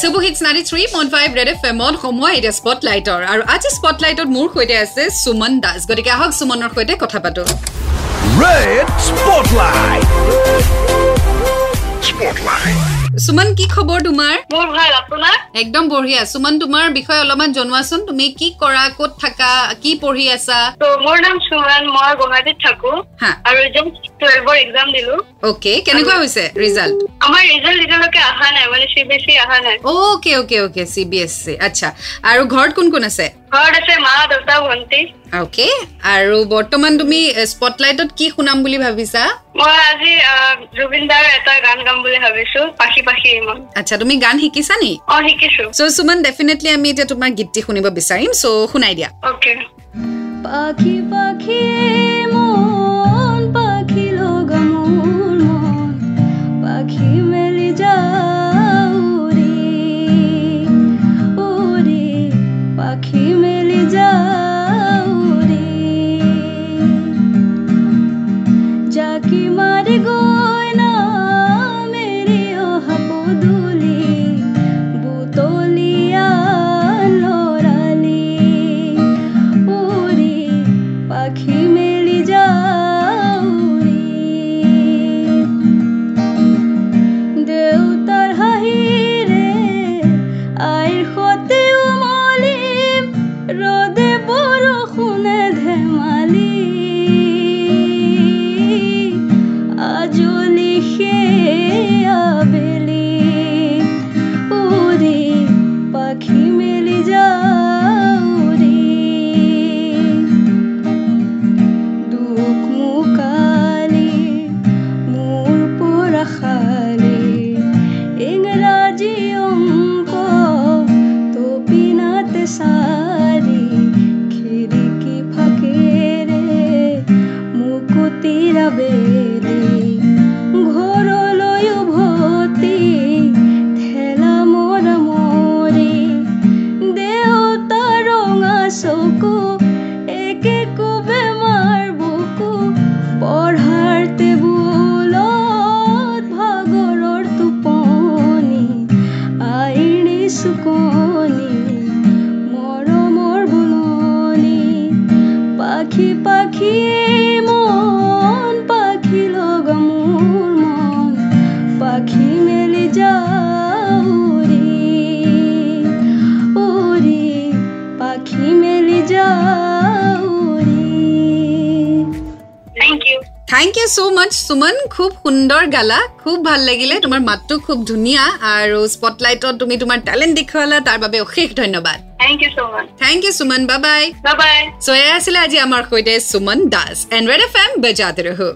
চুবুহিত নাৰী three point five red F এমত সময় এতিয়া স্পটলাইটৰ আৰু আজি স্পটলাইটত মোৰ সৈতে আছে সুমন দাস। গতিকে আহক সুমনৰ সৈতে কথা পাতো. সুমন কি খবৰ তোমাৰ? একদম বঢ়িয়া। সুমন তোমাৰ বিষয়ে অলপমান জনোৱাচোন। তুমি কি কৰা ক'ত থাকা কি পঢ়ি আছা? ত' মোৰ নাম সুমন মই গুৱাহাটীত থাকো। আৰু জাষ্ট টুৱেলভৰ এক্সাম দিলো। অ'কে কেনেকুৱা হৈছে ৰিজাল্ট আমাৰ ৰিজাল্ট এতিয়ালৈকে অহা নাই মানে চি বি এছ ই অহা নাই। Okay okay okay C B S C আচ্ছা। আৰু ঘৰত কোন কোন আছে? ঘৰত আছে মা দেউতা ভণ্টি। অ'কে আৰু বৰ্তমান তুমি স্পটলাইটত কি শুনাম বুলি ভাবিছা? মই আজি জুবিন দাৰ এটা গান গাম বুলি ভাবিছো পাখি পাখি ইমান। আচ্ছা তুমি গান শিকিছা নি? অ শিকিছো। চ' সুমন ডেফিনেটলি আমি এতিয়া তোমাৰ গীতটি শুনিব বিচাৰিম চ' শুনাই দিয়া। অ'কে পাখি পাখি পাখি মেলি যাওঁ উৰি জাকি মাৰি গৈ না মেৰি অহা পদূলি বুটলিয়া লৰালি উৰি পাখি thank you so' much Suman খুব সুন্দৰ গালা খুব ভাল লাগিলে তোমাৰ মাতটো খুব ধুনীয়া আৰু স্পটলাইটত তুমি তোমাৰ টেলেণ্ট দেখুৱালা তাৰ বাবে অশেষ ধন্যবাদ thank you Suman bye bye bye bye so' এয়া আছিলে আজি আমাৰ সৈতে Suman Das and red F M বজাতে ৰহো